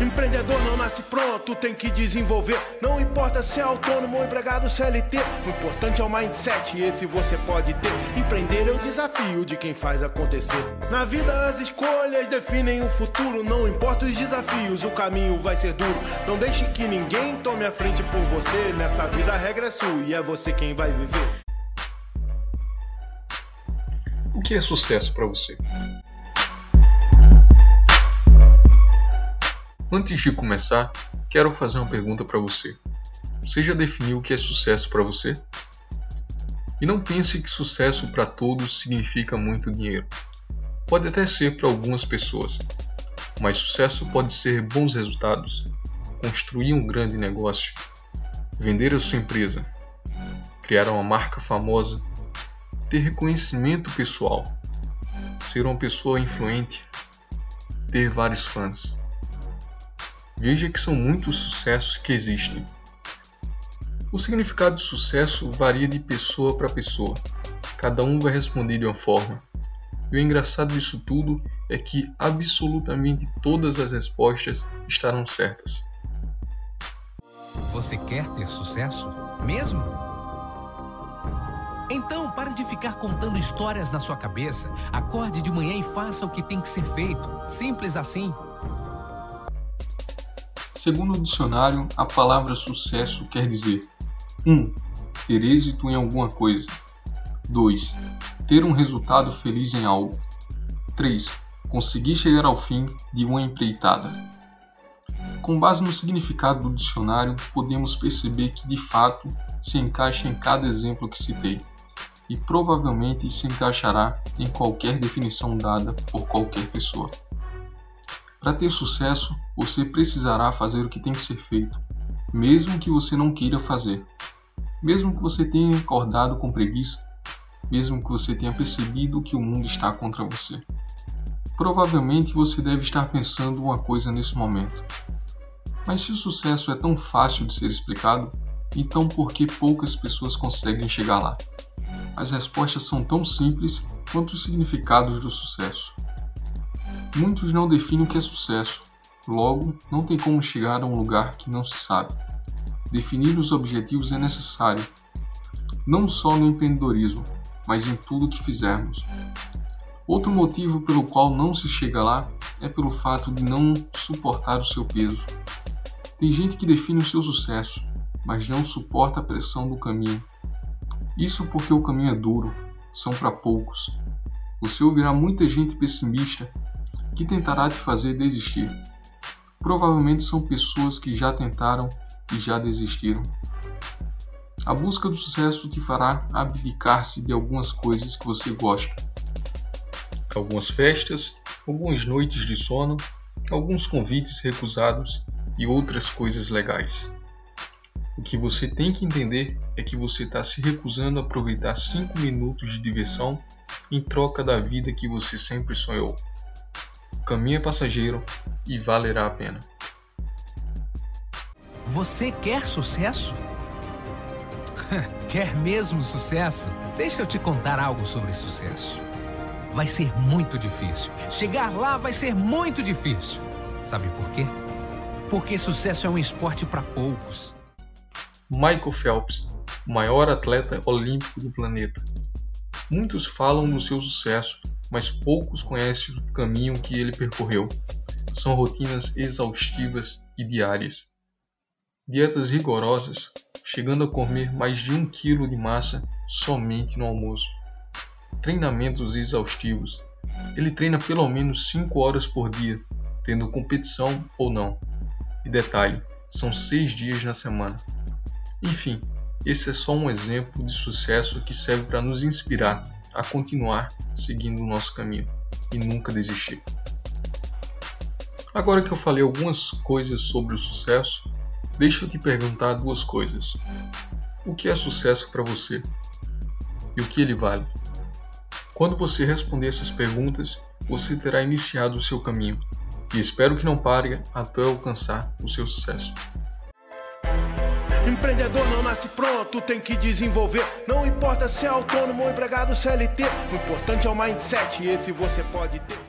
Empreendedor não nasce pronto, tem que desenvolver. Não importa se é autônomo ou empregado CLT. O importante é o mindset, esse você pode ter. Empreender é o desafio de quem faz acontecer. Na vida, as escolhas definem o futuro. Não importa os desafios, o caminho vai ser duro. Não deixe que ninguém tome a frente por você. Nessa vida, a regra é sua e é você quem vai viver. O que é sucesso para você? Antes de começar, quero fazer uma pergunta para você. Você já definiu o que é sucesso para você? E não pense que sucesso para todos significa muito dinheiro. Pode até ser para algumas pessoas, mas sucesso pode ser bons resultados, construir um grande negócio, vender a sua empresa, criar uma marca famosa, ter reconhecimento pessoal, ser uma pessoa influente, ter vários fãs. Veja que são muitos sucessos que existem. O significado de sucesso varia de pessoa para pessoa. Cada um vai responder de uma forma. E o engraçado disso tudo é que absolutamente todas as respostas estarão certas. Você quer ter sucesso? Mesmo? Então, pare de ficar contando histórias na sua cabeça. Acorde de manhã e faça o que tem que ser feito. Simples assim. Segundo o dicionário, a palavra sucesso quer dizer 1. Um, ter êxito em alguma coisa. 2. Ter um resultado feliz em algo. 3. Conseguir chegar ao fim de uma empreitada. Com base no significado do dicionário, podemos perceber que de fato se encaixa em cada exemplo que citei, e provavelmente se encaixará em qualquer definição dada por qualquer pessoa. Para ter sucesso, você precisará fazer o que tem que ser feito, mesmo que você não queira fazer. Mesmo que você tenha acordado com preguiça, mesmo que você tenha percebido que o mundo está contra você. Provavelmente você deve estar pensando uma coisa nesse momento. Mas se o sucesso é tão fácil de ser explicado, então por que poucas pessoas conseguem chegar lá? As respostas são tão simples quanto os significados do sucesso. Muitos não definem o que é sucesso, logo, não tem como chegar a um lugar que não se sabe. Definir os objetivos é necessário, não só no empreendedorismo, mas em tudo que fizermos. Outro motivo pelo qual não se chega lá é pelo fato de não suportar o seu peso. Tem gente que define o seu sucesso, mas não suporta a pressão do caminho. Isso porque o caminho é duro, são para poucos. Você ouvirá muita gente pessimista que tentará te fazer desistir. Provavelmente são pessoas que já tentaram e já desistiram. A busca do sucesso te fará abdicar-se de algumas coisas que você gosta. Algumas festas, algumas noites de sono, alguns convites recusados e outras coisas legais. O que você tem que entender é que você está se recusando a aproveitar 5 minutos de diversão em troca da vida que você sempre sonhou caminho é passageiro e valerá a pena. Você quer sucesso? quer mesmo sucesso? Deixa eu te contar algo sobre sucesso. Vai ser muito difícil. Chegar lá vai ser muito difícil. Sabe por quê? Porque sucesso é um esporte para poucos. Michael Phelps, maior atleta olímpico do planeta. Muitos falam do seu sucesso mas poucos conhecem o caminho que ele percorreu. São rotinas exaustivas e diárias. Dietas rigorosas, chegando a comer mais de um quilo de massa somente no almoço. Treinamentos exaustivos. Ele treina pelo menos 5 horas por dia, tendo competição ou não. E detalhe, são 6 dias na semana. Enfim, esse é só um exemplo de sucesso que serve para nos inspirar a continuar seguindo o nosso caminho e nunca desistir. Agora que eu falei algumas coisas sobre o sucesso, deixa eu te perguntar duas coisas. O que é sucesso para você? E o que ele vale? Quando você responder essas perguntas, você terá iniciado o seu caminho e espero que não pare até alcançar o seu sucesso. Empreendedor não nasce pronto, tem que desenvolver. Não importa se é autônomo ou empregado CLT. O importante é o mindset, esse você pode ter.